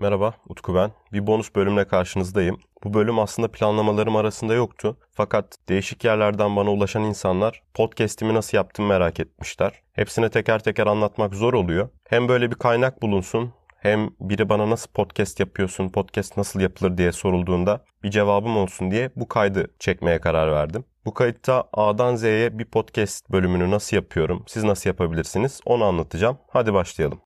Merhaba, Utku ben. Bir bonus bölümle karşınızdayım. Bu bölüm aslında planlamalarım arasında yoktu. Fakat değişik yerlerden bana ulaşan insanlar podcast'imi nasıl yaptım merak etmişler. Hepsine teker teker anlatmak zor oluyor. Hem böyle bir kaynak bulunsun hem biri bana nasıl podcast yapıyorsun, podcast nasıl yapılır diye sorulduğunda bir cevabım olsun diye bu kaydı çekmeye karar verdim. Bu kayıtta A'dan Z'ye bir podcast bölümünü nasıl yapıyorum, siz nasıl yapabilirsiniz onu anlatacağım. Hadi başlayalım.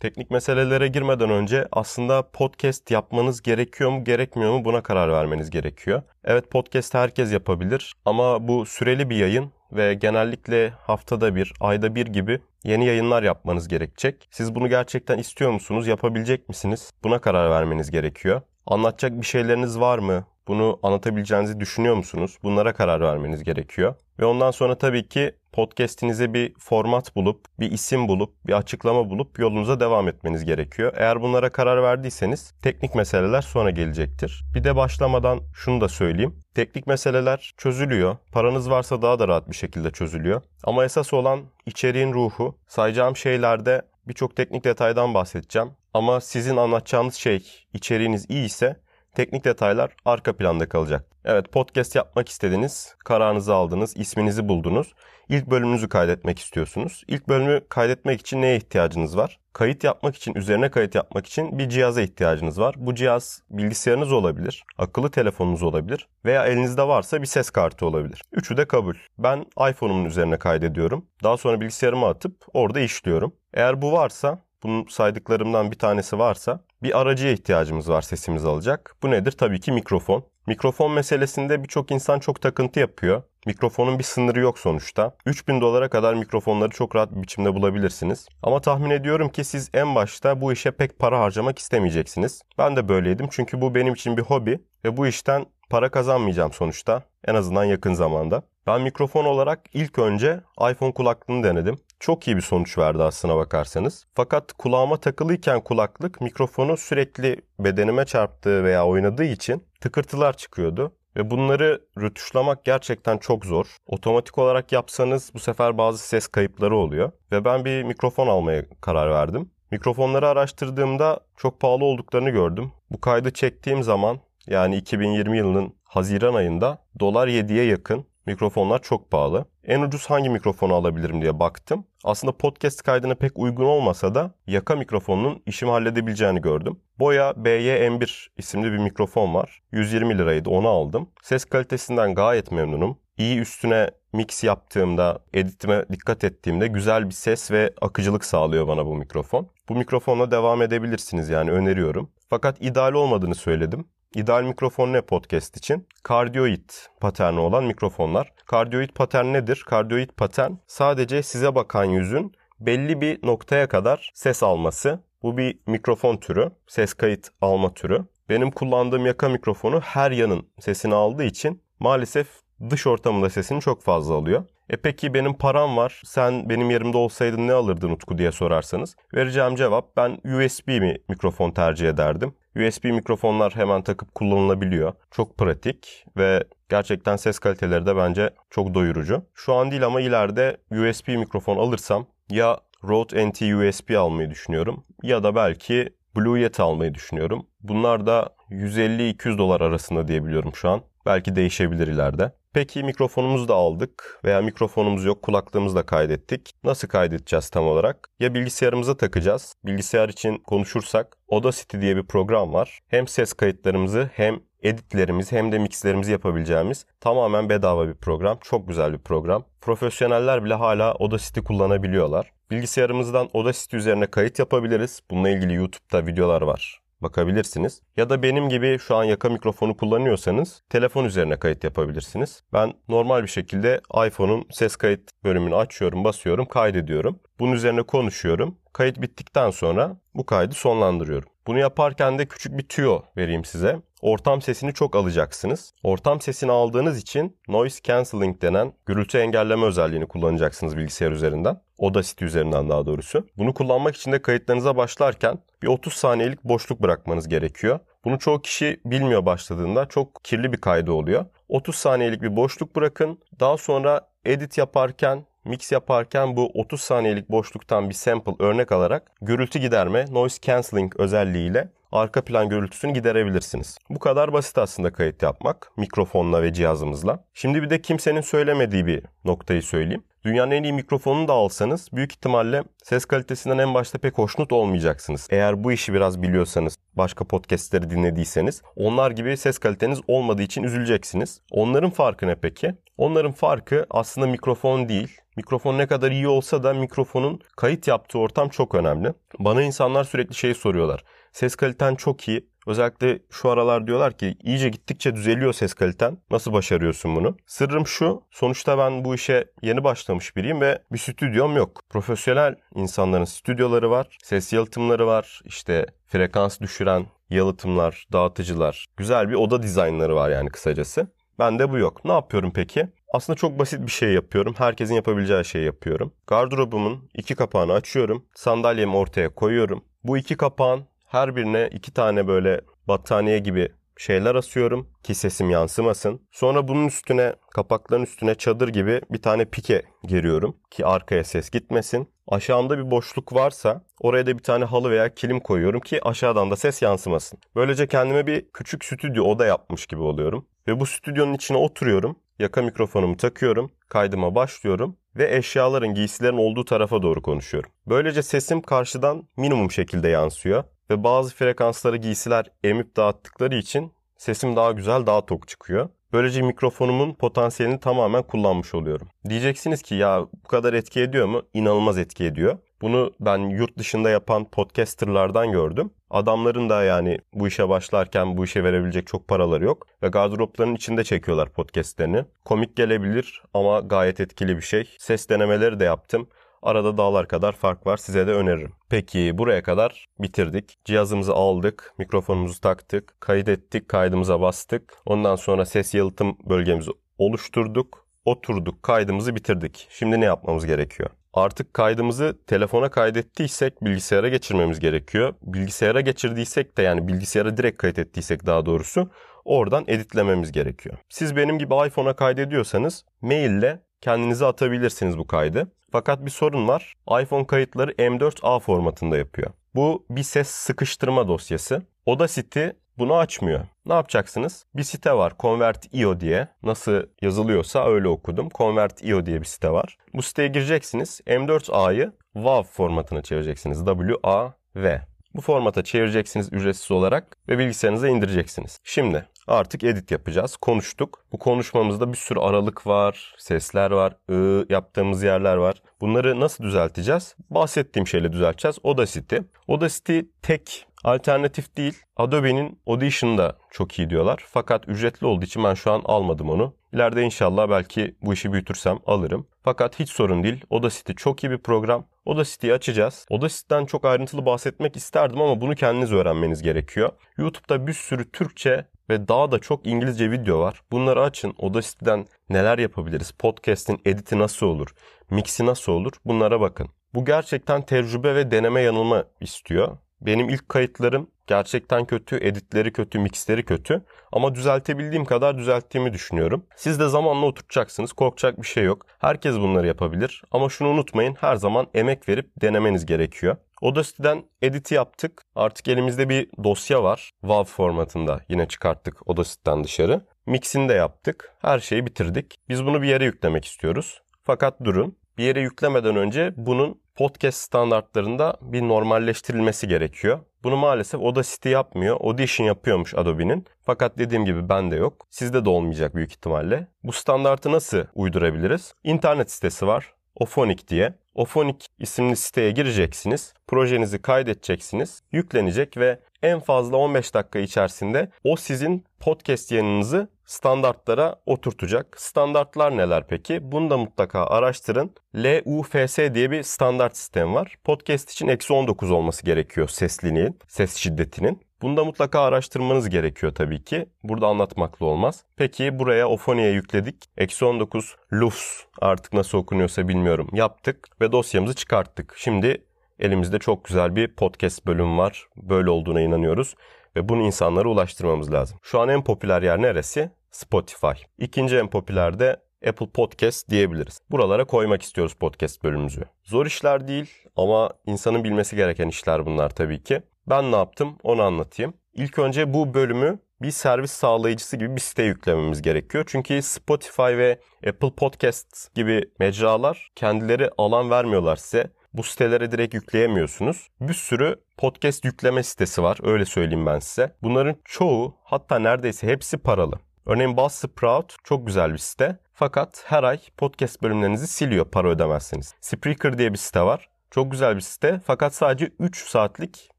Teknik meselelere girmeden önce aslında podcast yapmanız gerekiyor mu gerekmiyor mu buna karar vermeniz gerekiyor. Evet podcast herkes yapabilir ama bu süreli bir yayın ve genellikle haftada bir, ayda bir gibi yeni yayınlar yapmanız gerekecek. Siz bunu gerçekten istiyor musunuz, yapabilecek misiniz? Buna karar vermeniz gerekiyor. Anlatacak bir şeyleriniz var mı? Bunu anlatabileceğinizi düşünüyor musunuz? Bunlara karar vermeniz gerekiyor. Ve ondan sonra tabii ki podcast'inize bir format bulup, bir isim bulup, bir açıklama bulup yolunuza devam etmeniz gerekiyor. Eğer bunlara karar verdiyseniz teknik meseleler sonra gelecektir. Bir de başlamadan şunu da söyleyeyim. Teknik meseleler çözülüyor. Paranız varsa daha da rahat bir şekilde çözülüyor. Ama esas olan içeriğin ruhu. Sayacağım şeylerde birçok teknik detaydan bahsedeceğim. Ama sizin anlatacağınız şey, içeriğiniz iyi ise teknik detaylar arka planda kalacak. Evet podcast yapmak istediniz, kararınızı aldınız, isminizi buldunuz. İlk bölümünüzü kaydetmek istiyorsunuz. İlk bölümü kaydetmek için neye ihtiyacınız var? Kayıt yapmak için, üzerine kayıt yapmak için bir cihaza ihtiyacınız var. Bu cihaz bilgisayarınız olabilir, akıllı telefonunuz olabilir veya elinizde varsa bir ses kartı olabilir. Üçü de kabul. Ben iPhone'umun üzerine kaydediyorum. Daha sonra bilgisayarıma atıp orada işliyorum. Eğer bu varsa bunun saydıklarımdan bir tanesi varsa bir aracıya ihtiyacımız var sesimizi alacak. Bu nedir? Tabii ki mikrofon. Mikrofon meselesinde birçok insan çok takıntı yapıyor. Mikrofonun bir sınırı yok sonuçta. 3000 dolara kadar mikrofonları çok rahat bir biçimde bulabilirsiniz. Ama tahmin ediyorum ki siz en başta bu işe pek para harcamak istemeyeceksiniz. Ben de böyleydim çünkü bu benim için bir hobi ve bu işten para kazanmayacağım sonuçta. En azından yakın zamanda. Ben mikrofon olarak ilk önce iPhone kulaklığını denedim. Çok iyi bir sonuç verdi aslına bakarsanız. Fakat kulağıma takılıyken kulaklık mikrofonu sürekli bedenime çarptığı veya oynadığı için tıkırtılar çıkıyordu. Ve bunları rötuşlamak gerçekten çok zor. Otomatik olarak yapsanız bu sefer bazı ses kayıpları oluyor. Ve ben bir mikrofon almaya karar verdim. Mikrofonları araştırdığımda çok pahalı olduklarını gördüm. Bu kaydı çektiğim zaman yani 2020 yılının Haziran ayında dolar 7'ye yakın mikrofonlar çok pahalı. En ucuz hangi mikrofonu alabilirim diye baktım. Aslında podcast kaydına pek uygun olmasa da yaka mikrofonunun işimi halledebileceğini gördüm. Boya BY-M1 isimli bir mikrofon var. 120 liraydı onu aldım. Ses kalitesinden gayet memnunum. İyi üstüne mix yaptığımda, editime dikkat ettiğimde güzel bir ses ve akıcılık sağlıyor bana bu mikrofon. Bu mikrofonla devam edebilirsiniz yani öneriyorum. Fakat ideal olmadığını söyledim. İdeal mikrofon ne podcast için? Kardioid paterni olan mikrofonlar. Kardioid patern nedir? Kardioid patern sadece size bakan yüzün belli bir noktaya kadar ses alması. Bu bir mikrofon türü, ses kayıt alma türü. Benim kullandığım yaka mikrofonu her yanın sesini aldığı için maalesef dış ortamında sesini çok fazla alıyor. E peki benim param var. Sen benim yerimde olsaydın ne alırdın Utku diye sorarsanız. Vereceğim cevap ben USB mi mikrofon tercih ederdim. USB mikrofonlar hemen takıp kullanılabiliyor. Çok pratik ve gerçekten ses kaliteleri de bence çok doyurucu. Şu an değil ama ileride USB mikrofon alırsam ya Rode NT USB almayı düşünüyorum ya da belki Blue Yeti almayı düşünüyorum. Bunlar da 150-200 dolar arasında diyebiliyorum şu an. Belki değişebilir ileride. Peki mikrofonumuzu da aldık veya mikrofonumuz yok kulaklığımızı da kaydettik. Nasıl kaydedeceğiz tam olarak? Ya bilgisayarımıza takacağız. Bilgisayar için konuşursak Audacity diye bir program var. Hem ses kayıtlarımızı hem editlerimizi hem de mixlerimizi yapabileceğimiz tamamen bedava bir program. Çok güzel bir program. Profesyoneller bile hala Audacity kullanabiliyorlar. Bilgisayarımızdan Audacity üzerine kayıt yapabiliriz. Bununla ilgili YouTube'da videolar var bakabilirsiniz. Ya da benim gibi şu an yaka mikrofonu kullanıyorsanız telefon üzerine kayıt yapabilirsiniz. Ben normal bir şekilde iPhone'un ses kayıt bölümünü açıyorum, basıyorum, kaydediyorum. Bunun üzerine konuşuyorum. Kayıt bittikten sonra bu kaydı sonlandırıyorum. Bunu yaparken de küçük bir tüyo vereyim size. Ortam sesini çok alacaksınız. Ortam sesini aldığınız için noise cancelling denen gürültü engelleme özelliğini kullanacaksınız bilgisayar üzerinden. Audacity üzerinden daha doğrusu. Bunu kullanmak için de kayıtlarınıza başlarken bir 30 saniyelik boşluk bırakmanız gerekiyor. Bunu çoğu kişi bilmiyor başladığında. Çok kirli bir kaydı oluyor. 30 saniyelik bir boşluk bırakın. Daha sonra edit yaparken mix yaparken bu 30 saniyelik boşluktan bir sample örnek alarak gürültü giderme, noise cancelling özelliğiyle arka plan gürültüsünü giderebilirsiniz. Bu kadar basit aslında kayıt yapmak mikrofonla ve cihazımızla. Şimdi bir de kimsenin söylemediği bir noktayı söyleyeyim. Dünyanın en iyi mikrofonunu da alsanız büyük ihtimalle ses kalitesinden en başta pek hoşnut olmayacaksınız. Eğer bu işi biraz biliyorsanız, başka podcastleri dinlediyseniz onlar gibi ses kaliteniz olmadığı için üzüleceksiniz. Onların farkı ne peki? Onların farkı aslında mikrofon değil. Mikrofon ne kadar iyi olsa da mikrofonun kayıt yaptığı ortam çok önemli. Bana insanlar sürekli şey soruyorlar. Ses kaliten çok iyi. Özellikle şu aralar diyorlar ki iyice gittikçe düzeliyor ses kaliten. Nasıl başarıyorsun bunu? Sırrım şu. Sonuçta ben bu işe yeni başlamış biriyim ve bir stüdyom yok. Profesyonel insanların stüdyoları var. Ses yalıtımları var. İşte frekans düşüren yalıtımlar, dağıtıcılar. Güzel bir oda dizaynları var yani kısacası. Bende bu yok. Ne yapıyorum peki? Aslında çok basit bir şey yapıyorum. Herkesin yapabileceği şeyi yapıyorum. Gardırobumun iki kapağını açıyorum. Sandalyemi ortaya koyuyorum. Bu iki kapağın her birine iki tane böyle battaniye gibi şeyler asıyorum ki sesim yansımasın. Sonra bunun üstüne kapakların üstüne çadır gibi bir tane pike geriyorum ki arkaya ses gitmesin. Aşağımda bir boşluk varsa oraya da bir tane halı veya kilim koyuyorum ki aşağıdan da ses yansımasın. Böylece kendime bir küçük stüdyo oda yapmış gibi oluyorum. Ve bu stüdyonun içine oturuyorum. Yaka mikrofonumu takıyorum. Kaydıma başlıyorum ve eşyaların, giysilerin olduğu tarafa doğru konuşuyorum. Böylece sesim karşıdan minimum şekilde yansıyor ve bazı frekansları giysiler emip dağıttıkları için sesim daha güzel, daha tok çıkıyor. Böylece mikrofonumun potansiyelini tamamen kullanmış oluyorum. Diyeceksiniz ki ya bu kadar etki ediyor mu? İnanılmaz etki ediyor. Bunu ben yurt dışında yapan podcasterlardan gördüm. Adamların da yani bu işe başlarken bu işe verebilecek çok paraları yok. Ve gardıroplarının içinde çekiyorlar podcastlerini. Komik gelebilir ama gayet etkili bir şey. Ses denemeleri de yaptım. Arada dağlar kadar fark var size de öneririm. Peki buraya kadar bitirdik. Cihazımızı aldık, mikrofonumuzu taktık, kaydettik, kaydımıza bastık. Ondan sonra ses yalıtım bölgemizi oluşturduk, oturduk, kaydımızı bitirdik. Şimdi ne yapmamız gerekiyor? Artık kaydımızı telefona kaydettiysek bilgisayara geçirmemiz gerekiyor. Bilgisayara geçirdiysek de yani bilgisayara direkt kayıt ettiysek daha doğrusu oradan editlememiz gerekiyor. Siz benim gibi iPhone'a kaydediyorsanız maille kendinize atabilirsiniz bu kaydı. Fakat bir sorun var. iPhone kayıtları M4A formatında yapıyor. Bu bir ses sıkıştırma dosyası. Audacity bunu açmıyor. Ne yapacaksınız? Bir site var Convert.io diye. Nasıl yazılıyorsa öyle okudum. Convert.io diye bir site var. Bu siteye gireceksiniz. M4A'yı WAV formatına çevireceksiniz. W-A-V. Bu formata çevireceksiniz ücretsiz olarak ve bilgisayarınıza indireceksiniz. Şimdi artık edit yapacağız. Konuştuk. Bu konuşmamızda bir sürü aralık var, sesler var, ı yaptığımız yerler var. Bunları nasıl düzelteceğiz? Bahsettiğim şeyle düzelteceğiz. Audacity. Audacity tek alternatif değil. Adobe'nin Audition da çok iyi diyorlar. Fakat ücretli olduğu için ben şu an almadım onu. İleride inşallah belki bu işi büyütürsem alırım. Fakat hiç sorun değil. Audacity çok iyi bir program. Audacity'yi açacağız. Audacity'den çok ayrıntılı bahsetmek isterdim ama bunu kendiniz öğrenmeniz gerekiyor. YouTube'da bir sürü Türkçe ve daha da çok İngilizce video var. Bunları açın. Audacity'den neler yapabiliriz? Podcast'in editi nasıl olur? Mixi nasıl olur? Bunlara bakın. Bu gerçekten tecrübe ve deneme yanılma istiyor. Benim ilk kayıtlarım gerçekten kötü, editleri kötü, mixleri kötü. Ama düzeltebildiğim kadar düzelttiğimi düşünüyorum. Siz de zamanla oturtacaksınız. Korkacak bir şey yok. Herkes bunları yapabilir. Ama şunu unutmayın. Her zaman emek verip denemeniz gerekiyor. Audacity'den editi yaptık. Artık elimizde bir dosya var. WAV formatında yine çıkarttık Audacity'den dışarı. Mixini de yaptık. Her şeyi bitirdik. Biz bunu bir yere yüklemek istiyoruz. Fakat durun. Bir yere yüklemeden önce bunun podcast standartlarında bir normalleştirilmesi gerekiyor. Bunu maalesef Audacity yapmıyor. Audition yapıyormuş Adobe'nin. Fakat dediğim gibi bende yok. Sizde de olmayacak büyük ihtimalle. Bu standartı nasıl uydurabiliriz? İnternet sitesi var. Ophonic diye. Ophonic isimli siteye gireceksiniz. Projenizi kaydedeceksiniz. Yüklenecek ve en fazla 15 dakika içerisinde o sizin podcast yayınınızı standartlara oturtacak. Standartlar neler peki? Bunu da mutlaka araştırın. LUFS diye bir standart sistem var. Podcast için eksi 19 olması gerekiyor sesliliğin, ses şiddetinin. Bunu da mutlaka araştırmanız gerekiyor tabii ki. Burada anlatmakla olmaz. Peki buraya Ofoni'ye yükledik. Eksi 19 LUFS artık nasıl okunuyorsa bilmiyorum. Yaptık ve dosyamızı çıkarttık. Şimdi elimizde çok güzel bir podcast bölüm var. Böyle olduğuna inanıyoruz. ve bunu insanlara ulaştırmamız lazım. Şu an en popüler yer neresi? Spotify. İkinci en popüler de Apple Podcast diyebiliriz. Buralara koymak istiyoruz podcast bölümümüzü. Zor işler değil ama insanın bilmesi gereken işler bunlar tabii ki. Ben ne yaptım onu anlatayım. İlk önce bu bölümü bir servis sağlayıcısı gibi bir site yüklememiz gerekiyor. Çünkü Spotify ve Apple Podcast gibi mecralar kendileri alan vermiyorlar size. Bu sitelere direkt yükleyemiyorsunuz. Bir sürü podcast yükleme sitesi var öyle söyleyeyim ben size. Bunların çoğu hatta neredeyse hepsi paralı. Örneğin Buzzsprout çok güzel bir site. Fakat her ay podcast bölümlerinizi siliyor para ödemezseniz. Spreaker diye bir site var. Çok güzel bir site fakat sadece 3 saatlik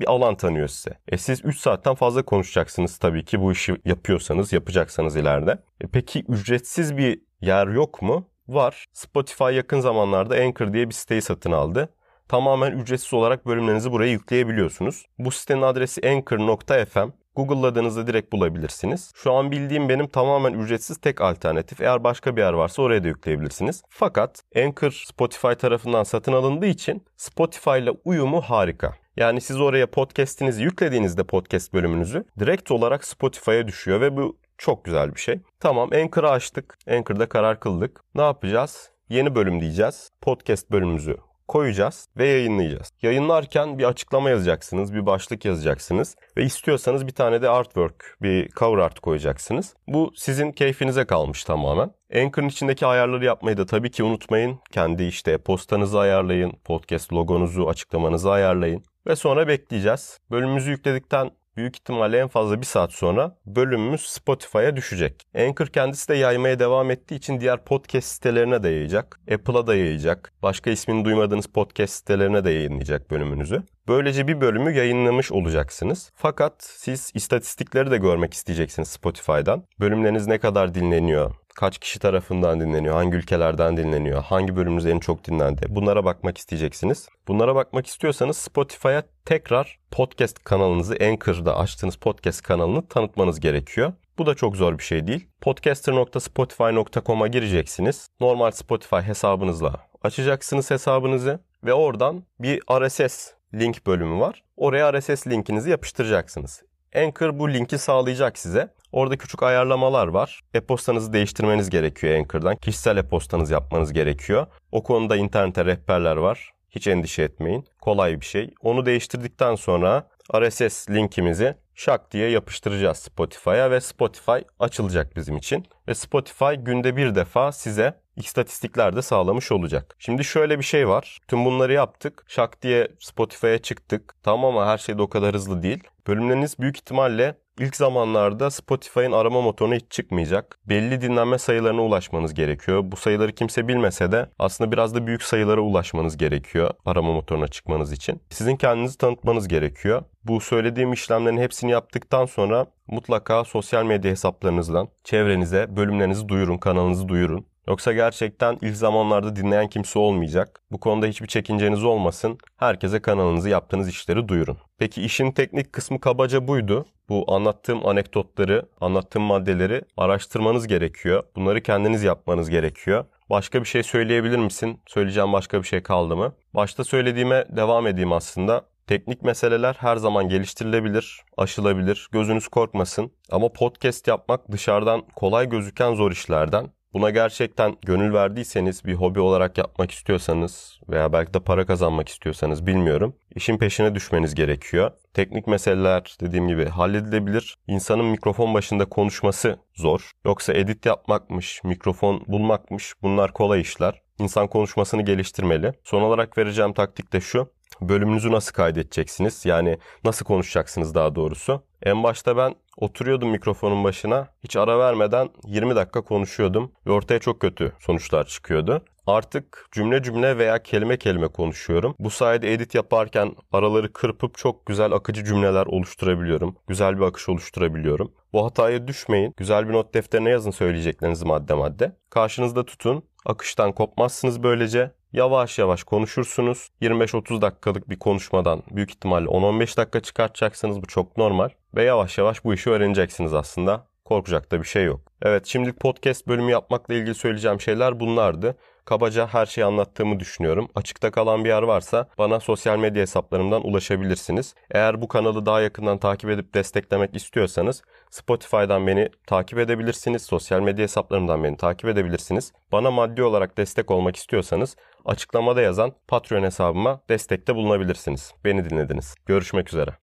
bir alan tanıyor size. E siz 3 saatten fazla konuşacaksınız tabii ki bu işi yapıyorsanız, yapacaksanız ileride. E peki ücretsiz bir yer yok mu? Var. Spotify yakın zamanlarda Anchor diye bir siteyi satın aldı. Tamamen ücretsiz olarak bölümlerinizi buraya yükleyebiliyorsunuz. Bu sitenin adresi anchor.fm. Google'ladığınızda direkt bulabilirsiniz. Şu an bildiğim benim tamamen ücretsiz tek alternatif. Eğer başka bir yer varsa oraya da yükleyebilirsiniz. Fakat Anchor Spotify tarafından satın alındığı için Spotify ile uyumu harika. Yani siz oraya podcast'inizi yüklediğinizde podcast bölümünüzü direkt olarak Spotify'a düşüyor ve bu çok güzel bir şey. Tamam Anchor'ı açtık. Anchor'da karar kıldık. Ne yapacağız? Yeni bölüm diyeceğiz. Podcast bölümümüzü koyacağız ve yayınlayacağız. Yayınlarken bir açıklama yazacaksınız, bir başlık yazacaksınız ve istiyorsanız bir tane de artwork, bir cover art koyacaksınız. Bu sizin keyfinize kalmış tamamen. Anchor'ın içindeki ayarları yapmayı da tabii ki unutmayın. Kendi işte postanızı ayarlayın, podcast logonuzu, açıklamanızı ayarlayın ve sonra bekleyeceğiz. Bölümümüzü yükledikten büyük ihtimalle en fazla bir saat sonra bölümümüz Spotify'a düşecek. Anchor kendisi de yaymaya devam ettiği için diğer podcast sitelerine de yayacak. Apple'a da yayacak. Başka ismini duymadığınız podcast sitelerine de yayınlayacak bölümünüzü. Böylece bir bölümü yayınlamış olacaksınız. Fakat siz istatistikleri de görmek isteyeceksiniz Spotify'dan. Bölümleriniz ne kadar dinleniyor, kaç kişi tarafından dinleniyor, hangi ülkelerden dinleniyor, hangi bölümünüz en çok dinlendi. Bunlara bakmak isteyeceksiniz. Bunlara bakmak istiyorsanız Spotify'a tekrar podcast kanalınızı Anchor'da açtığınız podcast kanalını tanıtmanız gerekiyor. Bu da çok zor bir şey değil. podcaster.spotify.com'a gireceksiniz. Normal Spotify hesabınızla açacaksınız hesabınızı ve oradan bir RSS link bölümü var. Oraya RSS linkinizi yapıştıracaksınız. Anchor bu linki sağlayacak size. Orada küçük ayarlamalar var. E-postanızı değiştirmeniz gerekiyor Anchor'dan. Kişisel e-postanız yapmanız gerekiyor. O konuda internette rehberler var. Hiç endişe etmeyin. Kolay bir şey. Onu değiştirdikten sonra RSS linkimizi şak diye yapıştıracağız Spotify'a ve Spotify açılacak bizim için. Ve Spotify günde bir defa size istatistikler de sağlamış olacak. Şimdi şöyle bir şey var. Tüm bunları yaptık. Şak diye Spotify'a çıktık. Tamam ama her şey de o kadar hızlı değil. Bölümleriniz büyük ihtimalle İlk zamanlarda Spotify'ın arama motoruna hiç çıkmayacak. Belli dinlenme sayılarına ulaşmanız gerekiyor. Bu sayıları kimse bilmese de aslında biraz da büyük sayılara ulaşmanız gerekiyor arama motoruna çıkmanız için. Sizin kendinizi tanıtmanız gerekiyor. Bu söylediğim işlemlerin hepsini yaptıktan sonra mutlaka sosyal medya hesaplarınızdan çevrenize bölümlerinizi duyurun, kanalınızı duyurun. Yoksa gerçekten ilk zamanlarda dinleyen kimse olmayacak. Bu konuda hiçbir çekinceniz olmasın. Herkese kanalınızı yaptığınız işleri duyurun. Peki işin teknik kısmı kabaca buydu. Bu anlattığım anekdotları, anlattığım maddeleri araştırmanız gerekiyor. Bunları kendiniz yapmanız gerekiyor. Başka bir şey söyleyebilir misin? Söyleyeceğim başka bir şey kaldı mı? Başta söylediğime devam edeyim aslında. Teknik meseleler her zaman geliştirilebilir, aşılabilir. Gözünüz korkmasın. Ama podcast yapmak dışarıdan kolay gözüken zor işlerden. Buna gerçekten gönül verdiyseniz, bir hobi olarak yapmak istiyorsanız veya belki de para kazanmak istiyorsanız bilmiyorum. İşin peşine düşmeniz gerekiyor. Teknik meseleler dediğim gibi halledilebilir. İnsanın mikrofon başında konuşması zor. Yoksa edit yapmakmış, mikrofon bulmakmış bunlar kolay işler. İnsan konuşmasını geliştirmeli. Son olarak vereceğim taktik de şu. Bölümünüzü nasıl kaydedeceksiniz? Yani nasıl konuşacaksınız daha doğrusu? En başta ben oturuyordum mikrofonun başına. Hiç ara vermeden 20 dakika konuşuyordum ve ortaya çok kötü sonuçlar çıkıyordu. Artık cümle cümle veya kelime kelime konuşuyorum. Bu sayede edit yaparken araları kırpıp çok güzel akıcı cümleler oluşturabiliyorum. Güzel bir akış oluşturabiliyorum. Bu hataya düşmeyin. Güzel bir not defterine yazın söyleyeceklerinizi madde madde. Karşınızda tutun. Akıştan kopmazsınız böylece. Yavaş yavaş konuşursunuz. 25-30 dakikalık bir konuşmadan büyük ihtimalle 10-15 dakika çıkartacaksınız. Bu çok normal. Ve yavaş yavaş bu işi öğreneceksiniz aslında. Korkacak da bir şey yok. Evet şimdilik podcast bölümü yapmakla ilgili söyleyeceğim şeyler bunlardı. Kabaca her şeyi anlattığımı düşünüyorum. Açıkta kalan bir yer varsa bana sosyal medya hesaplarımdan ulaşabilirsiniz. Eğer bu kanalı daha yakından takip edip desteklemek istiyorsanız Spotify'dan beni takip edebilirsiniz. Sosyal medya hesaplarımdan beni takip edebilirsiniz. Bana maddi olarak destek olmak istiyorsanız açıklamada yazan Patreon hesabıma destekte bulunabilirsiniz. Beni dinlediniz. Görüşmek üzere.